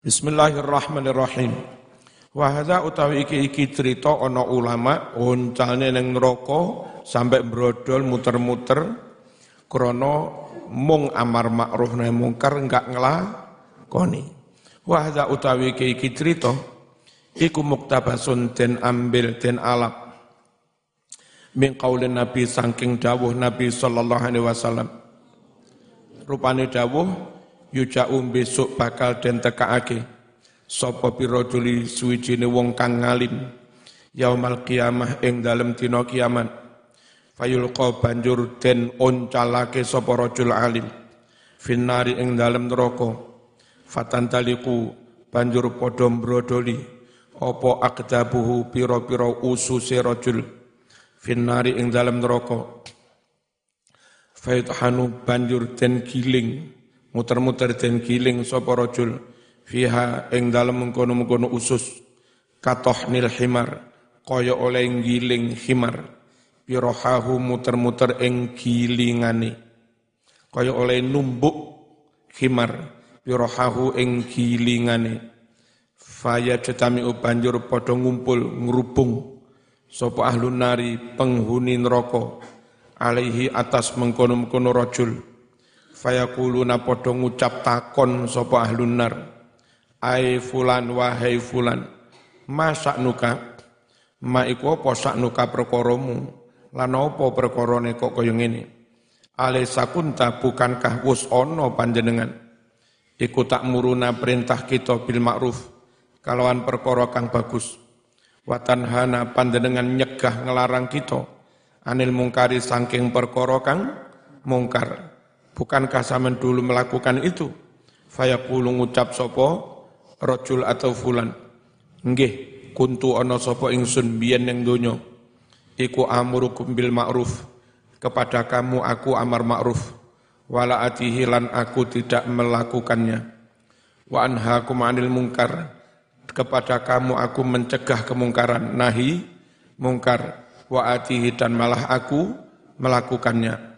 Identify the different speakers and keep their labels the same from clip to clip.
Speaker 1: Bismillahirrahmanirrahim. Wa hadza utawi iki iki cerita ana ulama oncalne ning neraka sampai brodol muter-muter krana mung amar ma'ruf nahi mungkar enggak nglakoni. Wa hadza utawi iki iki cerita iku muktabasun den ambil den alap min qaulin nabi saking dawuh nabi sallallahu alaihi wasallam rupane dawuh yuja'um besok bakal den tekaake sapa pira juli suwijine wong kang ngalim? Yaumal qiyamah ing dalem dina kiamat. Fayulqa banjur den oncalake sapa rajul alim. Finnari ing dalem neraka. Fatantaliku banjur padha mbrodoli. Apa akdabuhu pira-pira ususe rajul? Finnari ing dalem neraka. Faythanu banjur den giling muter-muter den giling sapa rajul fiha ing dalem mengkono-mengkono usus. Katoh nil himar kaya oleh giling himar. Pirohahu muter-muter ing gilingane. Kaya oleh numbuk himar pirohahu ing gilingane. Faya cetami banjur padha ngumpul ngrubung. Sapa ahlun nari penghuni neraka alaihi atas mengkono-mengkono rajul fayakuluna padha ngucap takon sapa ahlun nar. Ai fulan wahai fulan masak nuka ma iku apa saknuka perkaramu lan apa perkarane kok kaya ngene? Ale sakunta bukankah wus ana panjenengan? Iku tak muruna perintah kita bil ma'ruf kalawan perkara kang bagus. Watan hana panjenengan nyegah ngelarang kita. Anil mungkari saking perkara kang mungkar Bukankah zaman dulu melakukan itu? Fayaqulu ngucap sopo rojul atau fulan. Nggih, kuntu ono sopo ingsun biyen yang dunyo. Iku amurukum bil ma'ruf. Kepada kamu aku amar ma'ruf. Wala atihi lan aku tidak melakukannya. Wa anhakum anil mungkar. Kepada kamu aku mencegah kemungkaran. Nahi mungkar. Wa atihi dan malah aku melakukannya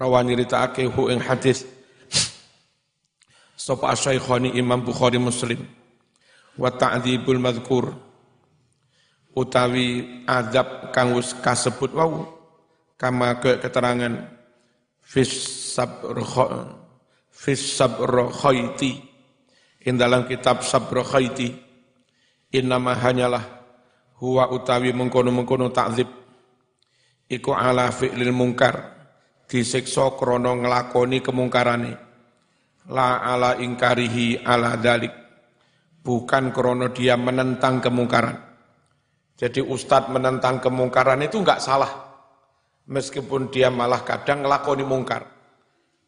Speaker 1: rawani ritaake hu ing hadis. Sapa asy-syaikhani Imam Bukhari Muslim. Wa ta'dzibul madhkur. Utawi adab kang wis kasebut wau. Kama ke keterangan. Fis sabr fis sabr khayti in dalam kitab sabr khayti innama hanyalah huwa utawi mengkono-mengkono takzib iku ala fi'lil mungkar disiksa krana nglakoni kemungkarane. La ala ingkarihi ala dalik. Bukan krono dia menentang kemungkaran. Jadi ustadz menentang kemungkaran itu enggak salah. Meskipun dia malah kadang ngelakoni mungkar.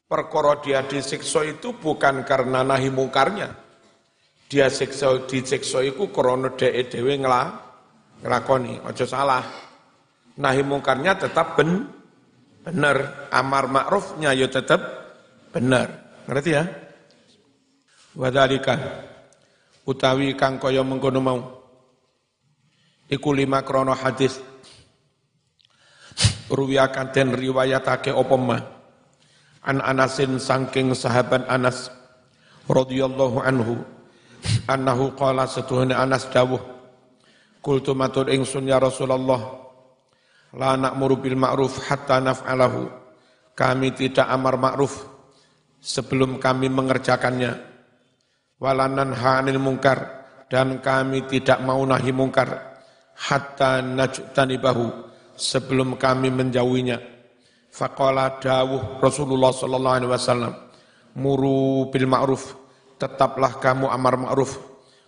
Speaker 1: Perkara dia disiksa itu bukan karena nahi mungkarnya. Dia siksa disiksa itu krono dewe dewe ngelakoni ojo salah. Nahi mungkarnya tetap ben benar, amar ma'rufnya ya tetap benar. Ngerti ya? Wadhalika utawi kang kaya mengkono mau iku lima krono hadis ruwiyakan den riwayatake apa ma an Anasin saking sahabat Anas radhiyallahu anhu annahu qala setuhune Anas dawuh kultu matur ingsun ya Rasulullah La na'muru bil ma'ruf hatta naf'alahu. Kami tidak amar ma'ruf sebelum kami mengerjakannya. Walanan ha'anil mungkar. Dan kami tidak mau nahi mungkar. Hatta najtanibahu. Sebelum kami menjauhinya. Faqala dawuh Rasulullah sallallahu alaihi wasallam. Muru bil ma'ruf. Tetaplah kamu amar ma'ruf.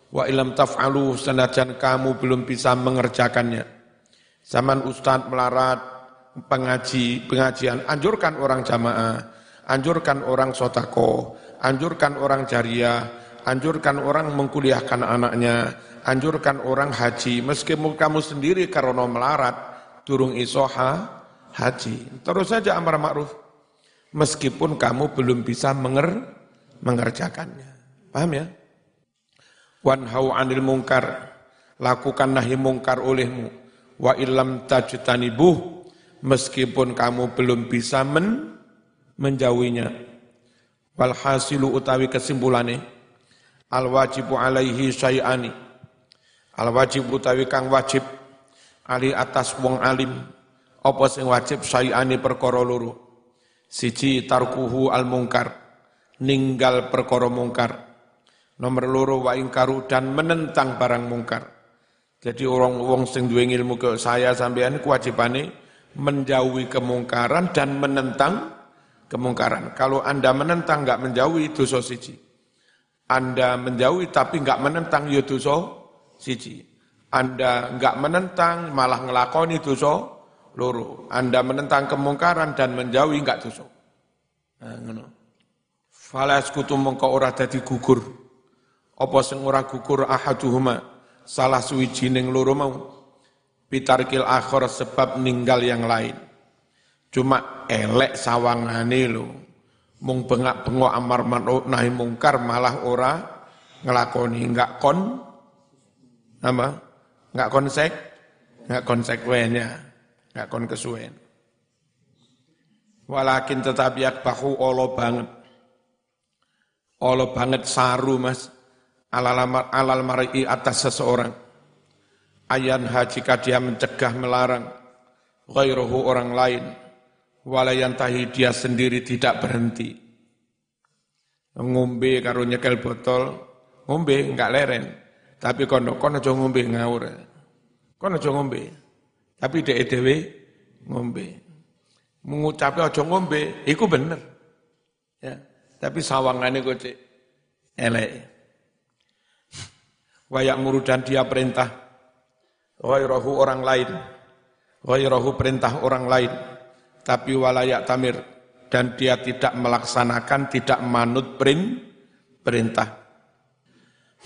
Speaker 1: Wa ilam taf'alu senajan kamu belum bisa mengerjakannya Zaman Ustadz melarat pengaji, pengajian, anjurkan orang jamaah, anjurkan orang sotako, anjurkan orang jariah, anjurkan orang mengkuliahkan anaknya, anjurkan orang haji, meskipun kamu sendiri karena melarat, turung isoha, haji. Terus saja amar ma'ruf. Meskipun kamu belum bisa menger, mengerjakannya. Paham ya? Wanhau anil mungkar. Lakukan nahi mungkar olehmu wa ilam tajtanibuh meskipun kamu belum bisa men, menjauhinya. Walhasilu utawi kesimpulannya, al wajibu alaihi syai'ani. Al wajibu tawi kang wajib ali atas wong alim. Apa sing wajib syai'ani perkara loro? Siji tarkuhu al mungkar ninggal perkara mungkar. Nomor loro wa ingkaru dan menentang barang mungkar jadi orang wong sing duwe ilmu ke saya sampean kewajibane menjauhi kemungkaran dan menentang kemungkaran. Kalau Anda menentang nggak menjauhi dosa siji. Anda menjauhi tapi nggak menentang ya dosa siji. Anda nggak menentang malah ngelakoni dosa loro. Anda menentang kemungkaran dan menjauhi nggak dosa. Nah, ngono. Fala sekutu mongko ora dadi gugur. Apa sing ora gugur ahaduhuma salah suwijining loro mau pitarkil akhir sebab ninggal yang lain. Cuma elek sawangane lo. Mung bengak-bengok amar ma'ruf nahi mungkar malah ora ngelakoni enggak kon apa? Enggak konsek, enggak konsekuen ya. Enggak kon kesuwen. Walakin tetapi akbahu Allah banget. Allah banget saru mas alal, alal mar'i atas seseorang. Ayan jika dia mencegah melarang ghairuhu orang lain walayantahi dia sendiri tidak berhenti. Ngombe karo nyekel botol, ngombe enggak leren. Tapi kono kono aja ngombe ngawur. Kono aja ngombe. Tapi dhek dhewe ngombe. Mengucapi aja ngombe, iku bener. Ya, tapi sawangane kok cek elek. Wayak muru dan dia perintah. Ghairahu orang lain. Ghairahu perintah orang lain. Tapi walayak tamir. Dan dia tidak melaksanakan, tidak manut perintah.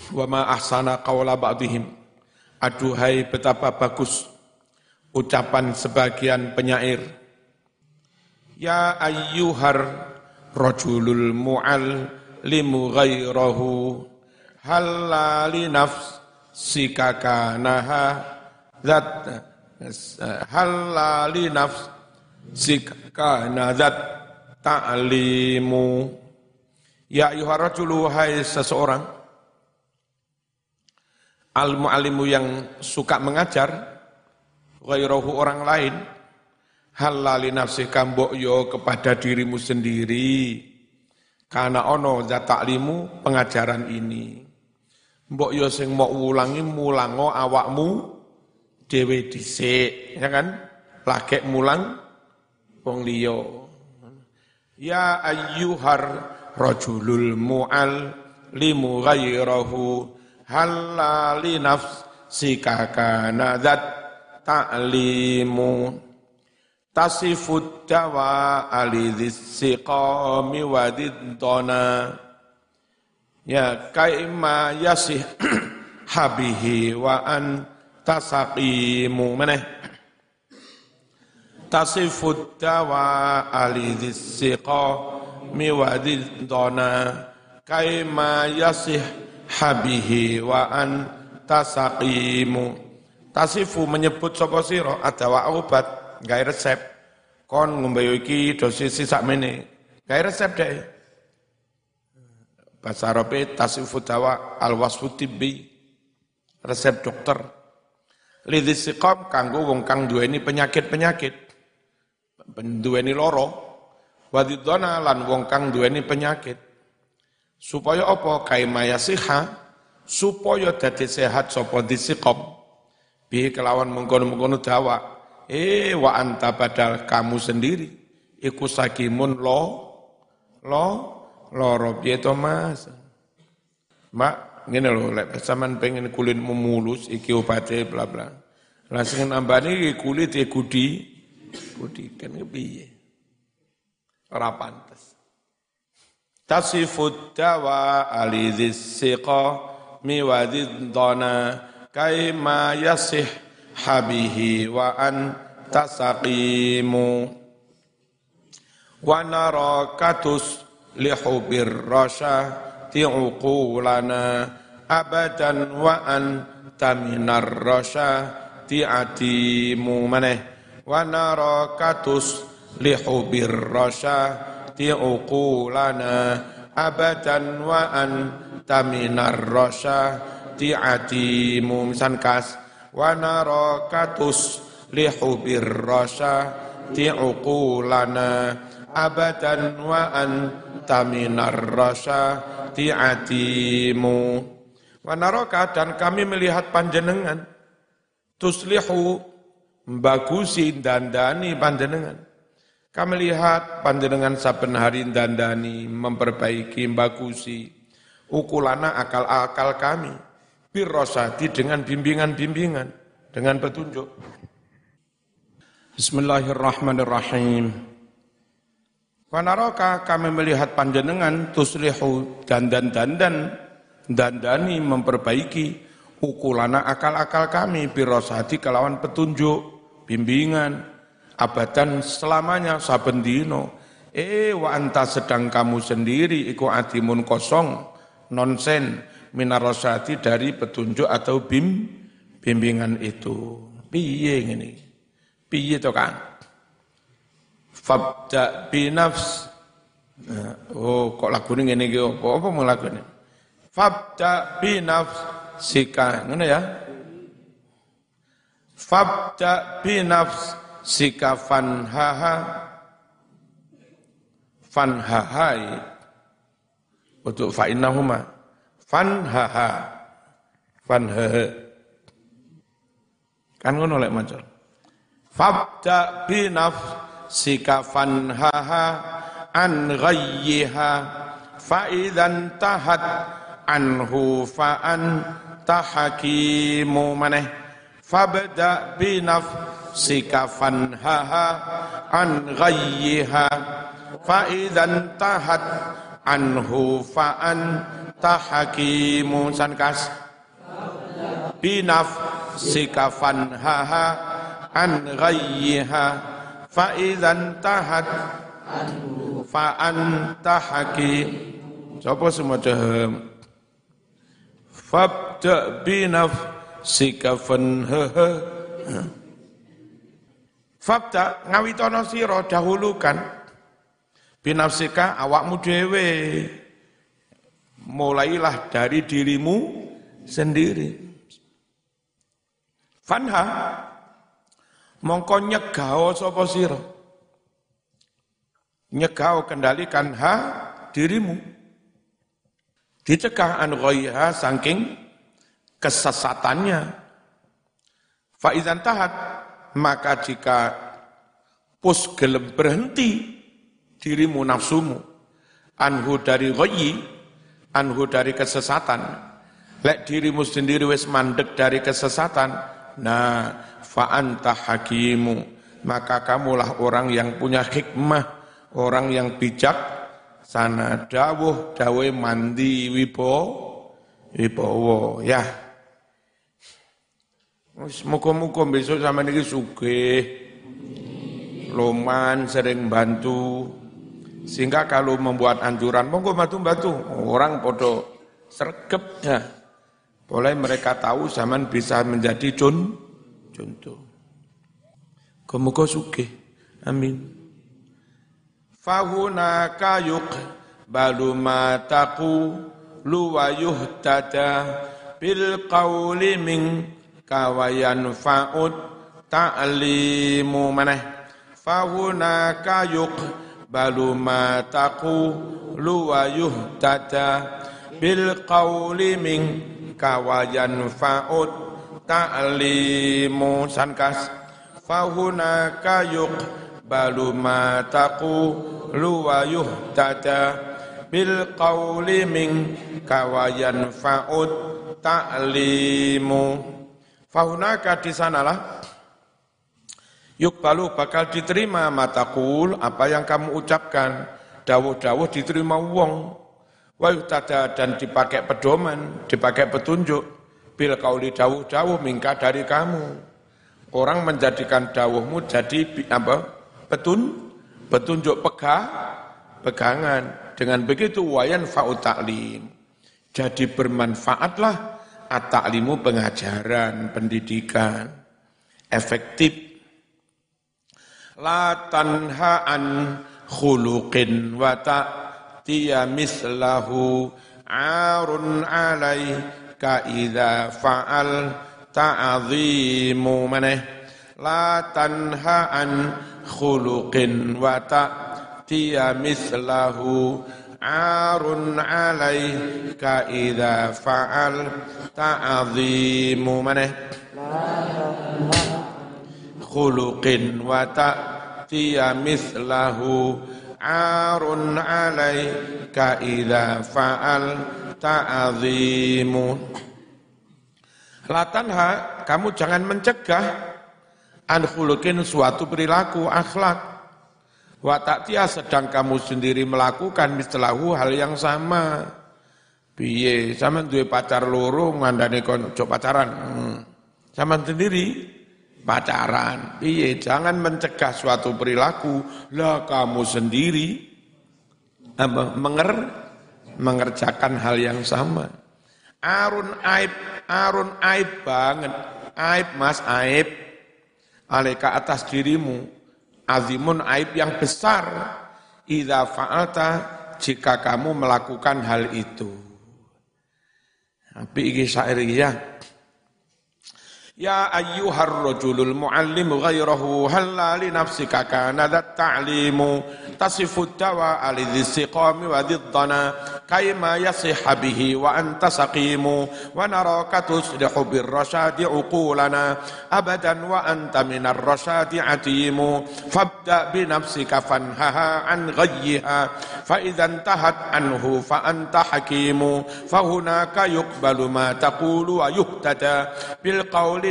Speaker 1: Wa ma ahsana qawla ba'dihim. Aduhai betapa bagus ucapan sebagian penyair. Ya ayyuhar rajulul mu'al limu ghairahu halali nafsika kanaha zat halali nafsika kana zat ta'limu. Ya ayuharajulu hai seseorang al muallimu yang suka mengajar ghairahu orang lain halali nafsika mbok yo kepada dirimu sendiri. Karena ono zat taklimu pengajaran ini Mbok yo sing mau ulangi mulango awakmu dhewe dhisik, ya kan? Lagek mulang wong liya. Ya ayyuhar rajulul mu'al limu ghairahu halali nafsika kana ta'limu tasifud dawa alidhis siqami wadidona Ya kaima yasih habihi wa an tasaqimu. Meneh. Tasifud dawa alidhis siqa miwadid dona kaima yasih habihi wa an tasaqimu. Tasifu menyebut sapa sira? Adawa obat gawe resep. Kon ngombe iki dosis sak mene. Gawe resep deh Bahasa Arabe tasifu dawa al wasfu tibbi resep dokter. Lidhis siqam kanggo wong kang duweni penyakit-penyakit. Duweni loro. Wadidona lan wong kang duweni penyakit. Supaya apa? Kaimaya siha. Supaya dadi sehat sapa disiqam. Bi kelawan mengkono-mengkono dawa. Eh wa anta badal kamu sendiri. Iku sakimun lo. Lo loro piye to Mas? Mak, ngene lho lek sampean pengen kulit memulus iki obate bla bla. Langsung nambani kulit e kudi kudi kan piye? Ora pantes. Tasifud dawa alidhis siqa miwadid dana kaima yasih habihi wa an tasaqimu wa narakatus lihubir rasyati uqulana abadan wa anta minar rasyati atimu maneh. Wa narakatus lihubir rasyati uqulana abadan wa anta minar rasyati mumsan kas. Wa narakatus lihubir rasyati uqulana abadan wa anta minar rasyati atimu wa naraka dan kami melihat panjenengan. Tuslihu bagusi dandani panjenengan. Kami lihat panjenengan saben hari dandani memperbaiki bagusi ukulana akal-akal kami. Birrosati dengan bimbingan-bimbingan dengan petunjuk. Bismillahirrahmanirrahim Wanaroka kami melihat panjenengan tuslihu dandan-dandan dandani memperbaiki ukulana akal-akal kami birrosati kelawan petunjuk bimbingan abadan selamanya saben dino. Eh wa anta sedang kamu sendiri iku adimun kosong nonsen minarosati dari petunjuk atau bim bimbingan itu. Piye ngene? Piye to kan? Fabda binafs Oh, kok lagu ini ngene iki? Apa? Apa mau ini? Fabda binafs sika, ngene ya. Fabda binafs sika fanhaha. Fanhahai untuk fa'innahuma fanhaha. Fanhaha. Kan ngono lek maca. Fabda binaf sika fanhaha an ghayyiha fa idzan tahat anhu fa an tahakimu maneh. Fabda binaf sikafan haha an ghayyiha fa idzan tahat anhu fa an tahakimu sankas binaf sikafan haha an ghayyiha fa idzan tahat. Fa an tahaki sapa semua fabda binaf sikafan Fabda ngawitono sira dahulukan. Binafsika awakmu dhewe. Mulailah dari dirimu sendiri. Fanha mongko nyegao sapa sira. Nyegao kendalikan ha dirimu. Dicegah an ghaiha saking kesesatannya. Faizan tahat maka jika pus gelem berhenti dirimu nafsumu anhu dari ghayyi anhu dari kesesatan lek dirimu sendiri wis mandek dari kesesatan nah fa anta hakimu. Maka kamulah orang yang punya hikmah orang yang bijak. Sana dawuh dawe mandi wibo wibowo ya. Muka-muka besok sama ini suge, loman sering bantu, sehingga kalau membuat anjuran, monggo batu-batu, orang podo sergep ya. Boleh mereka tahu zaman bisa menjadi con, contoh. Kemuka suge, amin. Fahuna kayuk balu mataku luwayuh tada bil qawli min kawayan fa'ud ta'limu maneh fahuna kayuk balu ma taqulu wa yuhtada bil qawli min kawayan fa'ud ta'limu sankas. Fahuna kayuk balu ma taqulu wa yuhtada bil qawli min kawayan fa'ud ta'limu. Fahunaka di sanalah. Balu bakal diterima matakul apa yang kamu ucapkan? Dawuh-dawuh diterima wong wa dan dipakai pedoman dipakai petunjuk. Bil kauli dawuh-dawuh mingka dari kamu. Orang menjadikan dawuhmu jadi apa petun petunjuk pegah pegangan. Dengan begitu wayan fa'u ta'lim. Jadi bermanfaatlah at-ta'limu pengajaran, pendidikan, efektif. La tanha an khuluqin wa tiya mislahu arun alaika idza fa'al ta'zimu maneh la tanha an khuluqin wa ta'tiya mislahu arun alaika idza fa'al ta'zimu maneh khuluqin wa ta'tiya mislahu arun alaika idza fa'al ta'zimu Latanha, kamu jangan mencegah an suatu perilaku akhlak Wa ta'tiya sedang kamu sendiri melakukan mistelahu hal yang sama. Piye, sama duwe pacar loro ngandani kon pacaran. Hmm. Sama sendiri pacaran. Piye, jangan mencegah suatu perilaku lah kamu sendiri apa menger mengerjakan hal yang sama. Arun aib, arun aib banget. Aib mas aib. Aleka atas dirimu azimun aib yang besar idza fa'alta jika kamu melakukan hal itu. Tapi iki ya. Ya ayyuhar rajulul muallim ghairahu halla li nafsika kana dhat ta'limu tasifu dawa ali dhissiqami wa dhiddana kayma yasihha bihi wa anta saqimu wa naraka tuslihu bir rasyadi uqulana abadan wa anta minar rasyadi atimu fabda bi nafsika fanhaha an ghayyiha fa idza intahat anhu fa anta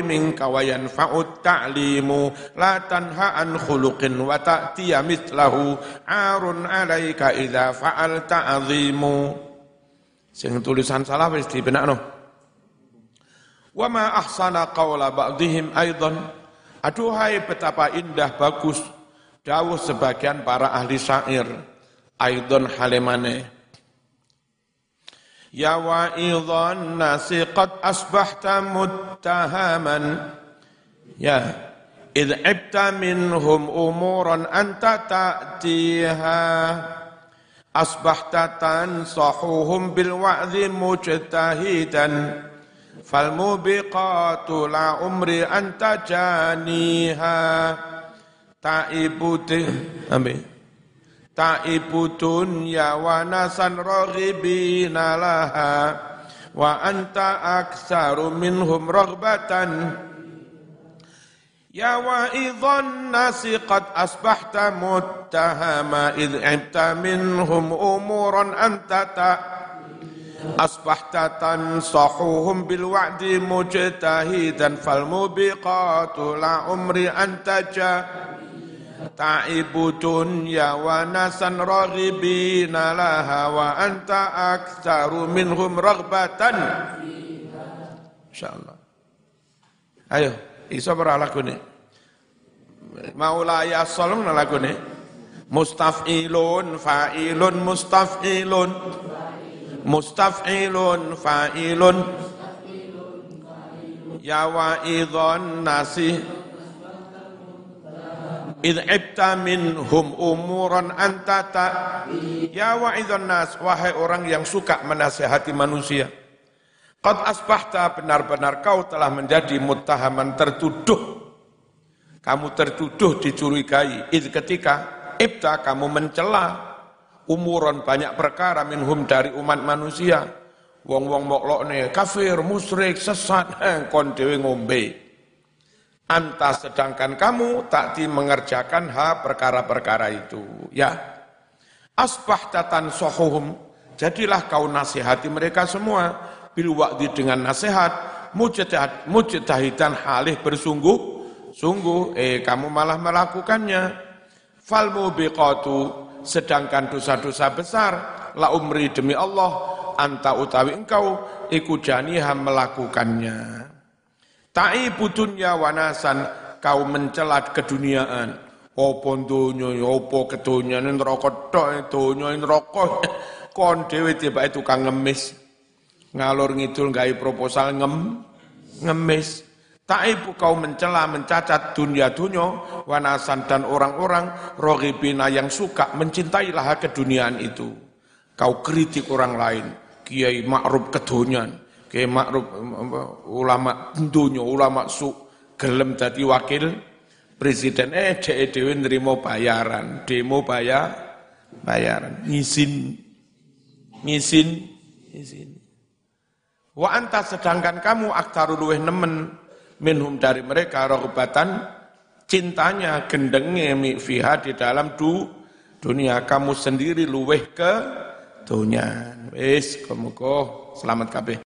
Speaker 1: hakimu fa hunaka yuqbalu ma taqulu wa yuhtada bil qawli minka wa yanfa'ut ta'limu. La tanha an khuluqin wa ta'tiya mithlahu arun alaika idza fa'alta azimu. Sing tulisan salah wis dibenakno. Wa ma ahsana qawla ba'dihim aidan aduhai betapa indah bagus. Dawuh sebagian para ahli syair. Aidan halimane يا واعظ الناس قد أصبحت متهما. يا إذ عبت منهم أمورا أنت تأتيها. أصبحت تنصحهم بالوعظ مجتهدا. فالموبقات لعمري أنت جانيها تعبت أمين. Ta'ibu dunya wa nasan raghibina laha wa anta aktsaru minhum raghbatan Ya wa'idhan nasi qad asbahta muttahama idh ibta minhum umuran anta ta. Asbahta tansahuhum bil wa'di mujtahidan fal mubiqatu la umri anta ja ta'ibu dunya wa nasan raghibina laha wa anta aktsaru minhum raghbatan. Insyaallah. Ayo iso ora lagune maulaya salam lagune mustafilun fa'ilun mustafilun. Mustafilun fa'ilun. Ya wa idhan nasih idh ibta minhum umuran anta ta ya wa'idhan nas wahai orang yang suka menasihati manusia. qad asbahta benar-benar kau telah menjadi muttahaman tertuduh. Kamu tertuduh dicurigai. Idh ketika ibta kamu mencela. Umuran banyak perkara minhum dari umat manusia. Wong-wong moklokne kafir musyrik sesat. Kon dhewe ngombe Anta sedangkan kamu takti mengerjakan ha perkara-perkara itu. Ya. Asbah tatan sohuhum. Jadilah kau nasihati mereka semua. Bil wa'di dengan nasihat. Mujtahid, mujtahidan halih bersungguh. Sungguh, eh kamu malah melakukannya. Fal mubiqatu. Sedangkan dosa-dosa besar. La umri demi Allah. Anta utawi engkau. Iku janiha melakukannya. Ta'ibu dunya wanasan kau mencelat keduniaan. Apa donya, apa kedonyane neraka tok, donya neraka. Kon dhewe tiba tukang ngemis. Ngalur ngidul gawe proposal ngem ngemis. Ta'ibu kau mencela, mencacat dunia-dunia, wanasan dan orang-orang, rohibina yang suka, mencintailah keduniaan itu. kau kritik orang lain, kiai makruf kedonyan, kiai makruf ulama dunya, ulama su gelem dadi wakil presiden eh cek dhewe nrimo bayaran, demo bayar bayaran, ngisin ngisin ngisin. Wa anta sedangkan kamu aktaru luweh nemen minhum dari mereka rohbatan cintanya gendengnya fiha di dalam du, dunia kamu sendiri luweh ke dunia. Wis, kamu selamat kabeh.